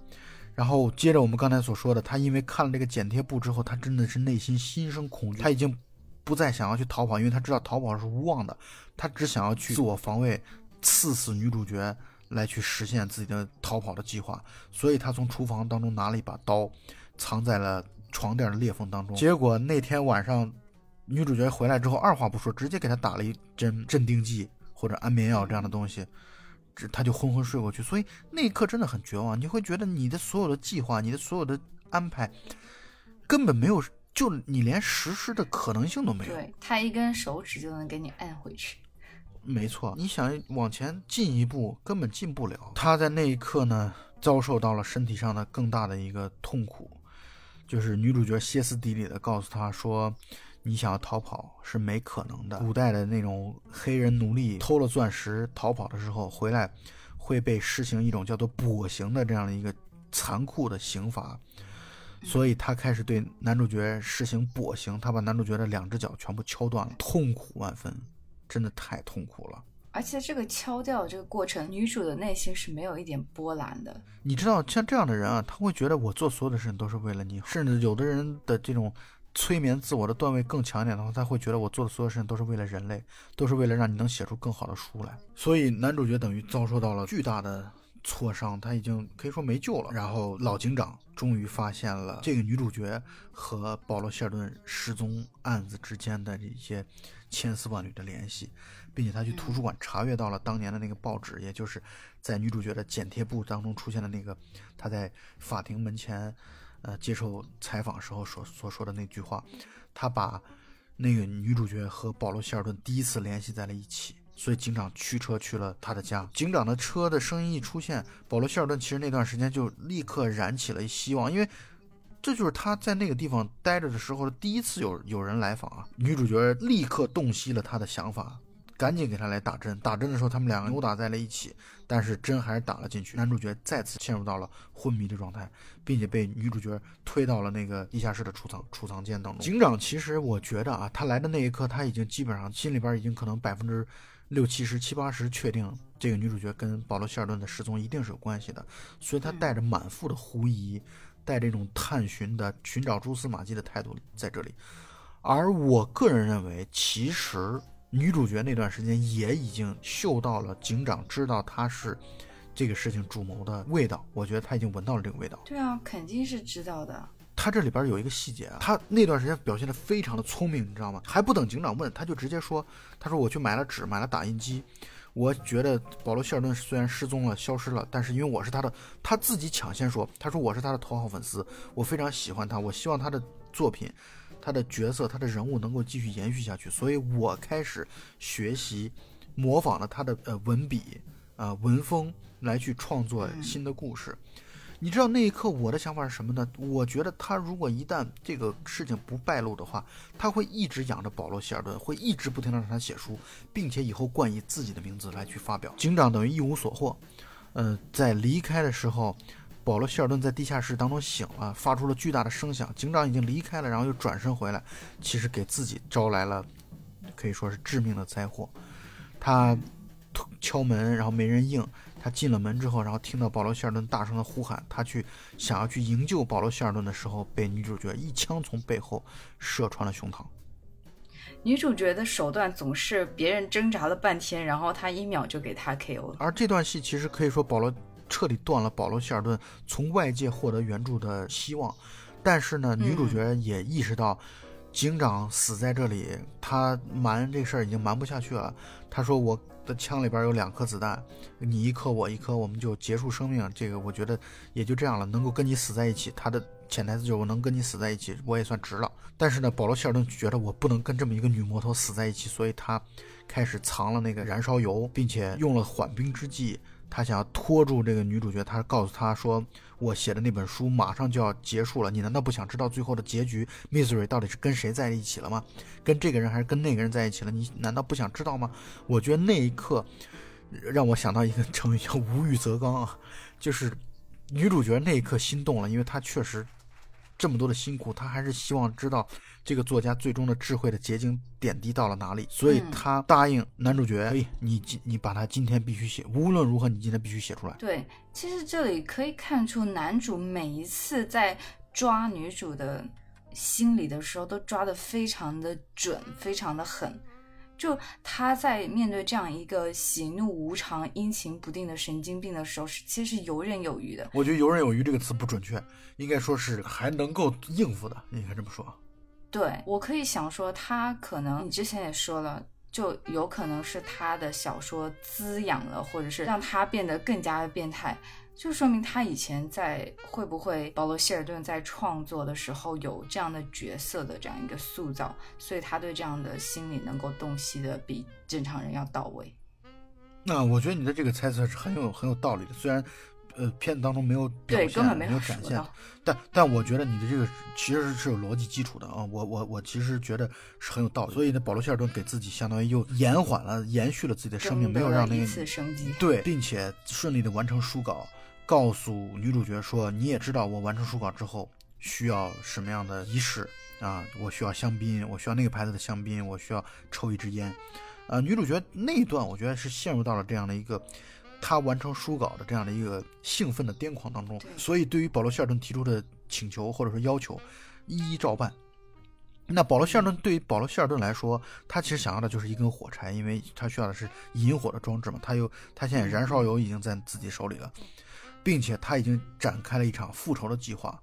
然后接着我们刚才所说的，他因为看了这个剪贴布之后，他真的是内心心生恐惧，他已经不再想要去逃跑，因为他知道逃跑是无望的，他只想要去自我防卫。刺死女主角来去实现自己的逃跑的计划，所以他从厨房当中拿了一把刀，藏在了床垫的裂缝当中。结果那天晚上，女主角回来之后，二话不说，直接给他打了一针镇定剂或者安眠药这样的东西，他就昏昏睡过去。所以那一刻真的很绝望，你会觉得你的所有的计划，你的所有的安排，根本没有，就你连实施的可能性都没有。对他一根手指就能给你按回去。没错，你想往前进一步，根本进不了。他在那一刻呢，遭受到了身体上的更大的一个痛苦，就是女主角歇斯底里的告诉他说：“你想要逃跑是没可能的。古代的那种黑人奴隶偷了钻石逃跑的时候回来，会被施行一种叫做跛刑的这样的一个残酷的刑罚。所以他开始对男主角实行跛刑，他把男主角的两只脚全部敲断了，痛苦万分，真的太痛苦了。而且这个敲掉这个过程，女主的内心是没有一点波澜的。你知道，像这样的人啊，他会觉得我做所有的事情都是为了你，甚至有的人的这种催眠自我的段位更强一点的话，他会觉得我做的所有事情都是为了人类，都是为了让你能写出更好的书来。所以男主角等于遭受到了巨大的。挫伤，他已经可以说没救了。然后老警长终于发现了这个女主角和保罗·希尔顿失踪案子之间的这些千丝万缕的联系，并且他去图书馆查阅到了当年的那个报纸，也就是在女主角的剪贴簿当中出现的那个他在法庭门前，呃接受采访时候所所说的那句话。他把那个女主角和保罗·希尔顿第一次联系在了一起。所以警长驱车去了他的家。警长的车的声音一出现，保罗·希尔顿其实那段时间就立刻燃起了希望，因为这就是他在那个地方待着的时候第一次有有人来访啊。女主角立刻洞悉了他的想法，赶紧给他来打针。打针的时候，他们两个扭打在了一起，但是针还是打了进去。男主角再次陷入到了昏迷的状态，并且被女主角推到了那个地下室的储藏储藏间当中。警长其实我觉得啊，他来的那一刻，他已经基本上心里边已经可能百分之。六七十、七八十确定这个女主角跟保罗·希尔顿的失踪一定是有关系的，所以他带着满腹的狐疑，带着这种探寻的、寻找蛛丝马迹的态度在这里。而我个人认为，其实女主角那段时间也已经嗅到了警长知道她是这个事情主谋的味道。我觉得他已经闻到了这个味道。对啊，肯定是知道的。他这里边有一个细节啊，他那段时间表现的非常的聪明，你知道吗？还不等警长问，他就直接说：“他说我去买了纸，买了打印机。我觉得保罗·希尔顿虽然失踪了、消失了，但是因为我是他的，他自己抢先说，他说我是他的头号粉丝，我非常喜欢他，我希望他的作品、他的角色、他的人物能够继续延续下去，所以我开始学习，模仿了他的呃文笔啊文风来去创作新的故事。”你知道那一刻我的想法是什么呢？我觉得他如果一旦这个事情不败露的话，他会一直养着保罗·希尔顿，会一直不停的让他写书，并且以后冠以自己的名字来去发表。警长等于一无所获。呃，在离开的时候，保罗·希尔顿在地下室当中醒了，发出了巨大的声响。警长已经离开了，然后又转身回来，其实给自己招来了可以说是致命的灾祸。他敲门，然后没人应。他进了门之后，然后听到保罗·希尔顿大声的呼喊，他去想要去营救保罗·希尔顿的时候，被女主角一枪从背后射穿了胸膛。女主角的手段总是别人挣扎了半天，然后他一秒就给他 KO 了。而这段戏其实可以说保罗彻底断了保罗·希尔顿从外界获得援助的希望。但是呢，女主角也意识到警长死在这里，他瞒这事儿已经瞒不下去了。他说我。的枪里边有两颗子弹，你一颗我一颗，我们就结束生命。这个我觉得也就这样了，能够跟你死在一起，他的潜台词就是我能跟你死在一起，我也算值了。但是呢，保罗·希尔顿觉得我不能跟这么一个女魔头死在一起，所以他开始藏了那个燃烧油，并且用了缓兵之计。他想要拖住这个女主角，他告诉她说：“我写的那本书马上就要结束了，你难道不想知道最后的结局？Misery 到底是跟谁在一起了吗？跟这个人还是跟那个人在一起了？你难道不想知道吗？”我觉得那一刻让我想到一个 成语叫“无欲则刚”啊，就是女主角那一刻心动了，因为她确实这么多的辛苦，他还是希望知道。这个作家最终的智慧的结晶点滴到了哪里？所以他答应男主角，哎，你今你把他今天必须写，无论如何你今天必须写出来。对，其实这里可以看出男主每一次在抓女主的心理的时候，都抓得非常的准，非常的狠。就他在面对这样一个喜怒无常、阴晴不定的神经病的时候，是其实是游刃有余的。我觉得“游刃有余”这个词不准确，应该说是还能够应付的，应该这么说。对我可以想说，他可能你之前也说了，就有可能是他的小说滋养了，或者是让他变得更加的变态，就说明他以前在会不会保罗·希尔顿在创作的时候有这样的角色的这样一个塑造，所以他对这样的心理能够洞悉的比正常人要到位。那我觉得你的这个猜测是很有很有道理的，虽然。呃，片子当中没有表现，没有展现，但但我觉得你的这个其实是有逻辑基础的啊，我我我其实觉得是很有道理。所以呢，保罗·希尔顿给自己相当于又延缓了、延续了自己的生命，没有让那个对，并且顺利的完成书稿，告诉女主角说：“你也知道，我完成书稿之后需要什么样的仪式啊？我需要香槟，我需要那个牌子的香槟，我需要抽一支烟。呃，女主角那一段，我觉得是陷入到了这样的一个她完成书稿的这样的一个兴奋的癫狂当中。所以，对于保罗·希尔顿提出的请求或者说要求，一一照办。那保罗·希尔顿对于保罗·希尔顿来说，他其实想要的就是一根火柴，因为他需要的是引火的装置嘛。他又，他现在燃烧油已经在自己手里了，并且他已经展开了一场复仇的计划。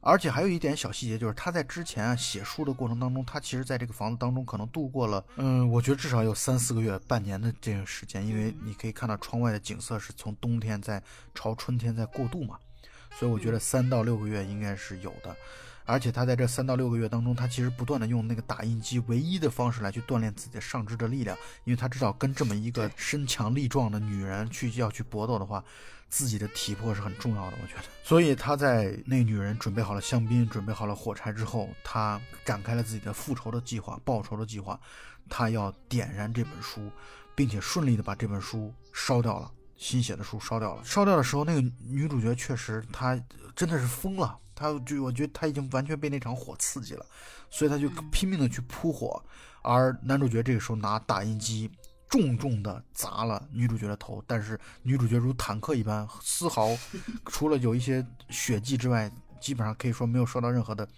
而且还有一点小细节，就是他在之前啊写书的过程当中，他其实在这个房子当中可能度过了，嗯，我觉得至少有三四个月、半年的这个时间，因为你可以看到窗外的景色是从冬天在朝春天在过渡嘛，所以我觉得三到六个月应该是有的。而且他在这三到六个月当中，他其实不断的用那个打印机唯一的方式来去锻炼自己的上肢的力量，因为他知道跟这么一个身强力壮的女人去要去搏斗的话，自己的体魄是很重要的。我觉得，所以他在那女人准备好了香槟、准备好了火柴之后，他展开了自己的复仇的计划、报仇的计划，他要点燃这本书，并且顺利的把这本书烧掉了，新写的书烧掉了。烧掉的时候，那个女主角确实她真的是疯了。她就我觉得她已经完全被那场火刺激了，所以她就拼命的去扑火，而男主角这个时候拿打印机重重的砸了女主角的头，但是女主角如坦克一般，丝毫 除了有一些血迹之外，基本上可以说没有受到任何的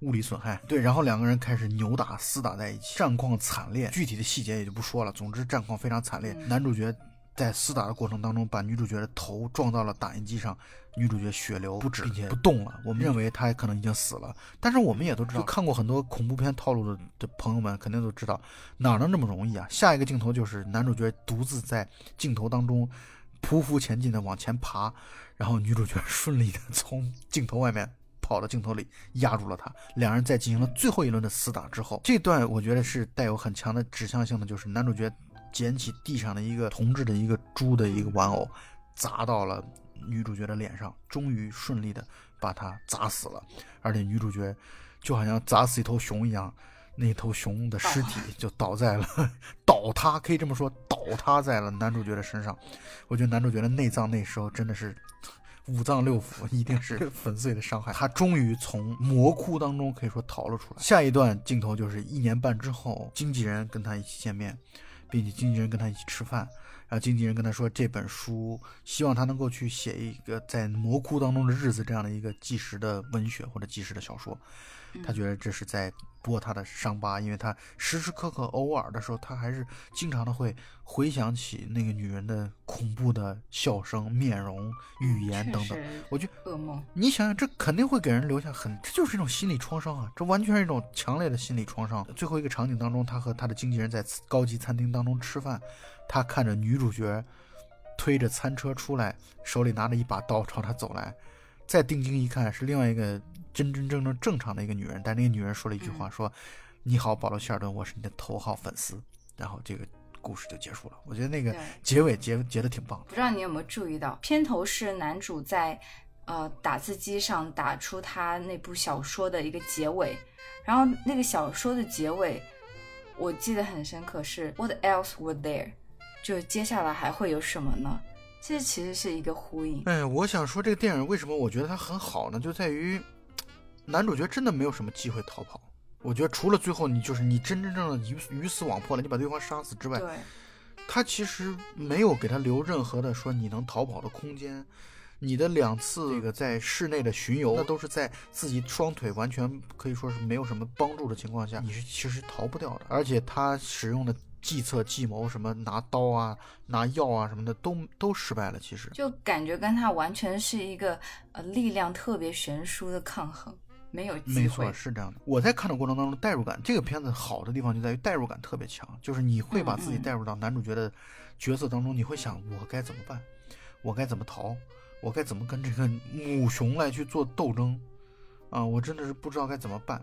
物理损害。对，然后两个人开始扭打厮打在一起，战况惨烈，具体的细节也就不说了。总之战况非常惨烈，男主角。在厮打的过程当中，把女主角的头撞到了打印机上，女主角血流不止，并且不动了。我们认为她可能已经死了，但是我们也都知道，看过很多恐怖片套路的的朋友们肯定都知道，哪能这么容易啊？下一个镜头就是男主角独自在镜头当中匍匐前进的往前爬，然后女主角 顺利的从镜头外面跑到镜头里压住了他。两人在进行了最后一轮的厮打之后，这段我觉得是带有很强的指向性的，就是男主角。捡起地上的一个铜制的一个猪的一个玩偶，砸到了女主角的脸上，终于顺利的把她砸死了。而且女主角就好像砸死一头熊一样，那头熊的尸体就倒在了 倒塌，可以这么说，倒塌在了男主角的身上。我觉得男主角的内脏那时候真的是 五脏六腑一定是 粉碎的伤害。他终于从魔窟当中可以说逃了出来。下一段镜头就是一年半之后，经纪人跟他一起见面。并且经纪人跟他一起吃饭，然后经纪人跟他说这本书希望他能够去写一个在魔窟当中的日子这样的一个纪实的文学或者纪实的小说。他觉得这是在剥他的伤疤，因为他时时刻刻、偶尔的时候，他还是经常的会回想起那个女人的恐怖的笑声、面容、语言等等。我觉得噩梦。你想想，这肯定会给人留下很，这就是一种心理创伤啊！这完全是一种强烈的心理创伤。最后一个场景当中，他和他的经纪人在高级餐厅当中吃饭，他看着女主角推着餐车出来，手里拿着一把刀朝他走来，再定睛一看，是另外一个。真真正正正常的一个女人，但那个女人说了一句话，说：“你好，保罗·希尔顿，我是你的头号粉丝。”然后这个故事就结束了。我觉得那个结尾结结的挺棒的。不知道你有没有注意到，片头是男主在呃打字机上打出他那部小说的一个结尾，然后那个小说的结尾我记得很深刻，是 “What else were there？” 就接下来还会有什么呢？这其实是一个呼应。哎，我想说这个电影为什么我觉得它很好呢？就在于。男主角真的没有什么机会逃跑，我觉得除了最后你就是你真真正正的鱼鱼死网破了，你把对方杀死之外，他其实没有给他留任何的说你能逃跑的空间。你的两次这个在室内的巡游，那都是在自己双腿完全可以说是没有什么帮助的情况下，你是其实逃不掉的。而且他使用的计策计谋，什么拿刀啊、拿药啊什么的，都都失败了。其实就感觉跟他完全是一个呃力量特别悬殊的抗衡。没有没错，是这样的。我在看的过程当中，代入感这个片子好的地方就在于代入感特别强，就是你会把自己带入到男主角的角色当中，你会想我该怎么办，我该怎么逃，我该怎么跟这个母熊来去做斗争啊！我真的是不知道该怎么办。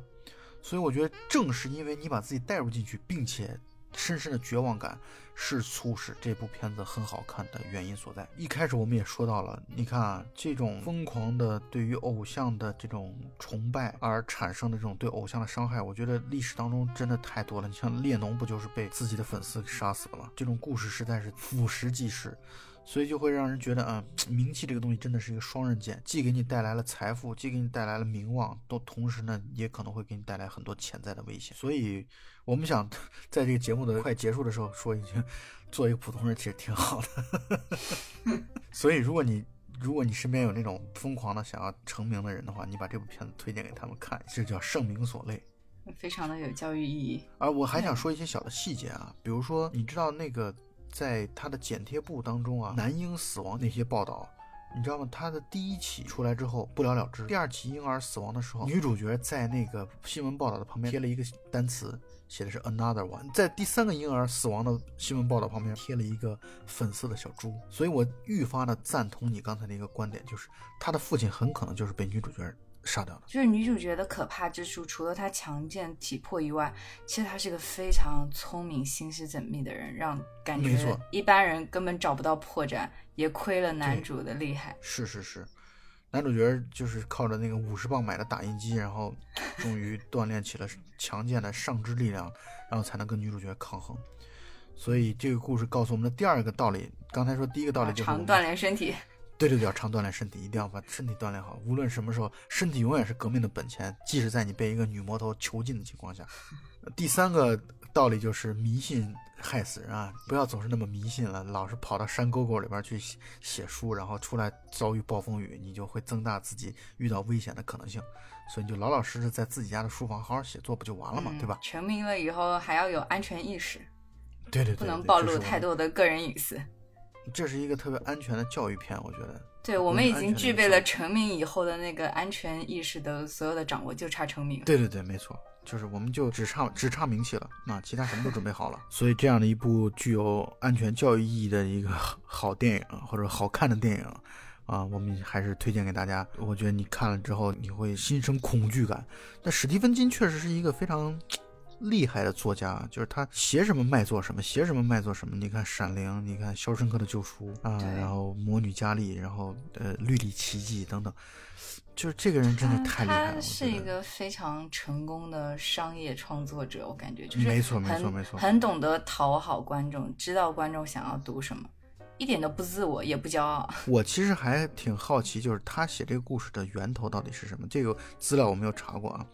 所以我觉得正是因为你把自己带入进去，并且。深深的绝望感是促使这部片子很好看的原因所在。一开始我们也说到了，你看啊，这种疯狂的对于偶像的这种崇拜而产生的这种对偶像的伤害，我觉得历史当中真的太多了。你像列侬不就是被自己的粉丝给杀死了吗？这种故事实在是俯拾即是。所以就会让人觉得啊、名气这个东西真的是一个双刃剑，既给你带来了财富，既给你带来了名望，都同时呢也可能会给你带来很多潜在的危险。所以我们想 在这个节目的快结束的时候说一句，做一个普通人其实挺好的。所以如果你如果你身边有那种疯狂的想要成名的人的话，你把这部片子推荐给他们看，这叫盛名所累。非常的有教育意义。而我还想说一些小的细节啊，比如说，你知道那个在他的剪贴簿当中啊，男婴死亡那些报道，你知道吗？他的第一起出来之后不了了之，第二起婴儿死亡的时候，女主角在那个新闻报道的旁边贴了一个单词，写的是 another one，在第三个婴儿死亡的新闻报道旁边贴了一个粉色的小猪，所以我愈发的赞同你刚才的一个观点，就是他的父亲很可能就是被女主角杀掉的。就是女主角的可怕之处，除了她强健体魄以外，其实她是个非常聪明、心思缜密的人，让感觉一般人根本找不到破绽，也亏了男主的厉害。是是是，男主角就是靠着那个五十磅买的打印机，然后终于锻炼起了强健的上肢力量，然后才能跟女主角抗衡。所以这个故事告诉我们的第二个道理，刚才说第一个道理就是常锻炼身体，对对对，要常锻炼身体，一定要把身体锻炼好。无论什么时候，身体永远是革命的本钱，即使在你被一个女魔头囚禁的情况下。第三个道理就是迷信害死人啊！不要总是那么迷信了，老是跑到山沟沟里边去写写书，然后出来遭遇暴风雨，你就会增大自己遇到危险的可能性。所以你就老老实实在自己家的书房好好写作，不就完了嘛，嗯对吧？成名了以后还要有安全意识，对对对，不能暴露太。多的个人隐私。这是一个特别安全的教育片，我觉得。对我们已经具备了成名以后的那个安全意识的所有的掌握，就差成名。对对对，没错，就是我们就只差只差名气了，那其他什么都准备好了。所以这样的一部具有安全教育意义的一个好电影或者好看的电影啊，我们还是推荐给大家。我觉得你看了之后，你会心生恐惧感。那史蒂芬金确实是一个非常。厉害的作家，就是他写什么卖做什么，写什么卖做什么。你看《闪灵》，你看《肖申克的救赎》啊，然后《魔女佳丽》，然后呃《绿里奇迹》等等，就是这个人真的太厉害了。我他是一个非常成功的商业创作者，我感觉就是没错没错没错很懂得讨好观众，知道观众想要读什么，一点都不自我，也不骄傲。我其实还挺好奇，就是他写这个故事的源头到底是什么？这个资料我没有查过啊。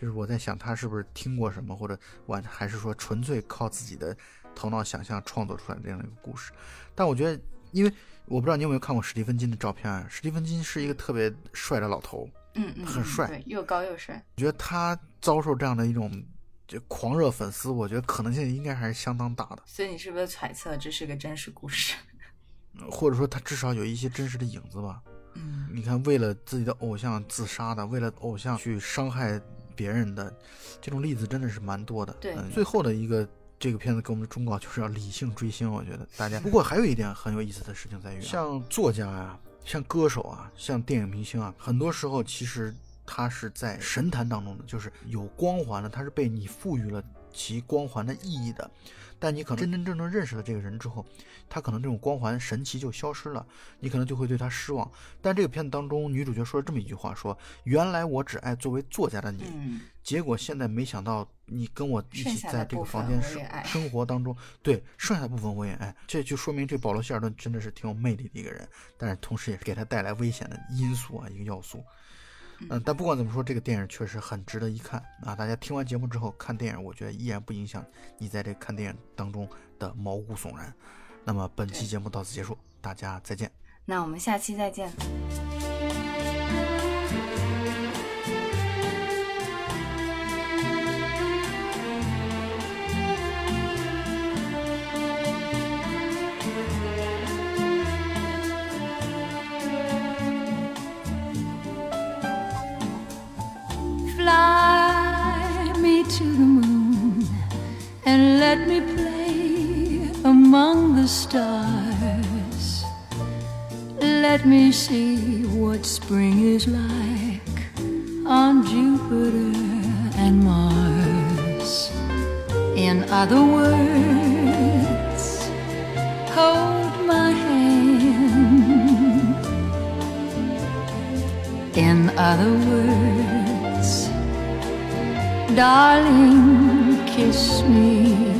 就是我在想，他是不是听过什么，或者完还是说纯粹靠自己的头脑想象创作出来的这样的一个故事？但我觉得，因为我不知道你有没有看过史蒂芬金的照片啊？史蒂芬金是一个特别帅的老头，嗯嗯，嗯很帅对，又高又帅。我觉得他遭受这样的一种这狂热粉丝，我觉得可能性应该还是相当大的，所以你是不是揣测这是个真实故事？或者说他至少有一些真实的影子吧。嗯，你看，为了自己的偶像自杀的，为了偶像去伤害别人的，这种例子真的是蛮多的。对嗯，最后的一个这个片子给我们的忠告就是要理性追星。我觉得大家，不过还有一点很有意思的事情在于啊，像作家呀、像歌手啊、像电影明星啊，很多时候其实他是在神坛当中的，就是有光环的，他是被你赋予了其光环的意义的。但你可能真真正正认识了这个人之后，他可能这种光环神奇就消失了，你可能就会对他失望。但这个片子当中，女主角说了这么一句话：说原来我只爱作为作家的你，嗯，结果现在没想到你跟我一起在这个房间生生活当中，对剩下的部分我也爱。这就说明这保罗希尔顿真的是挺有魅力的一个人，但是同时也是给他带来危险的因素啊，一个要素。嗯，但不管怎么说，这个电影确实很值得一看啊！大家听完节目之后看电影，我觉得依然不影响你在这看电影当中的毛骨悚然。那么本期节目到此结束，大家再见。那我们下期再见。Let me play among the stars. Let me see what spring is like on Jupiter and Mars. In other words, hold my hand. In other words, darling, kiss me.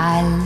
al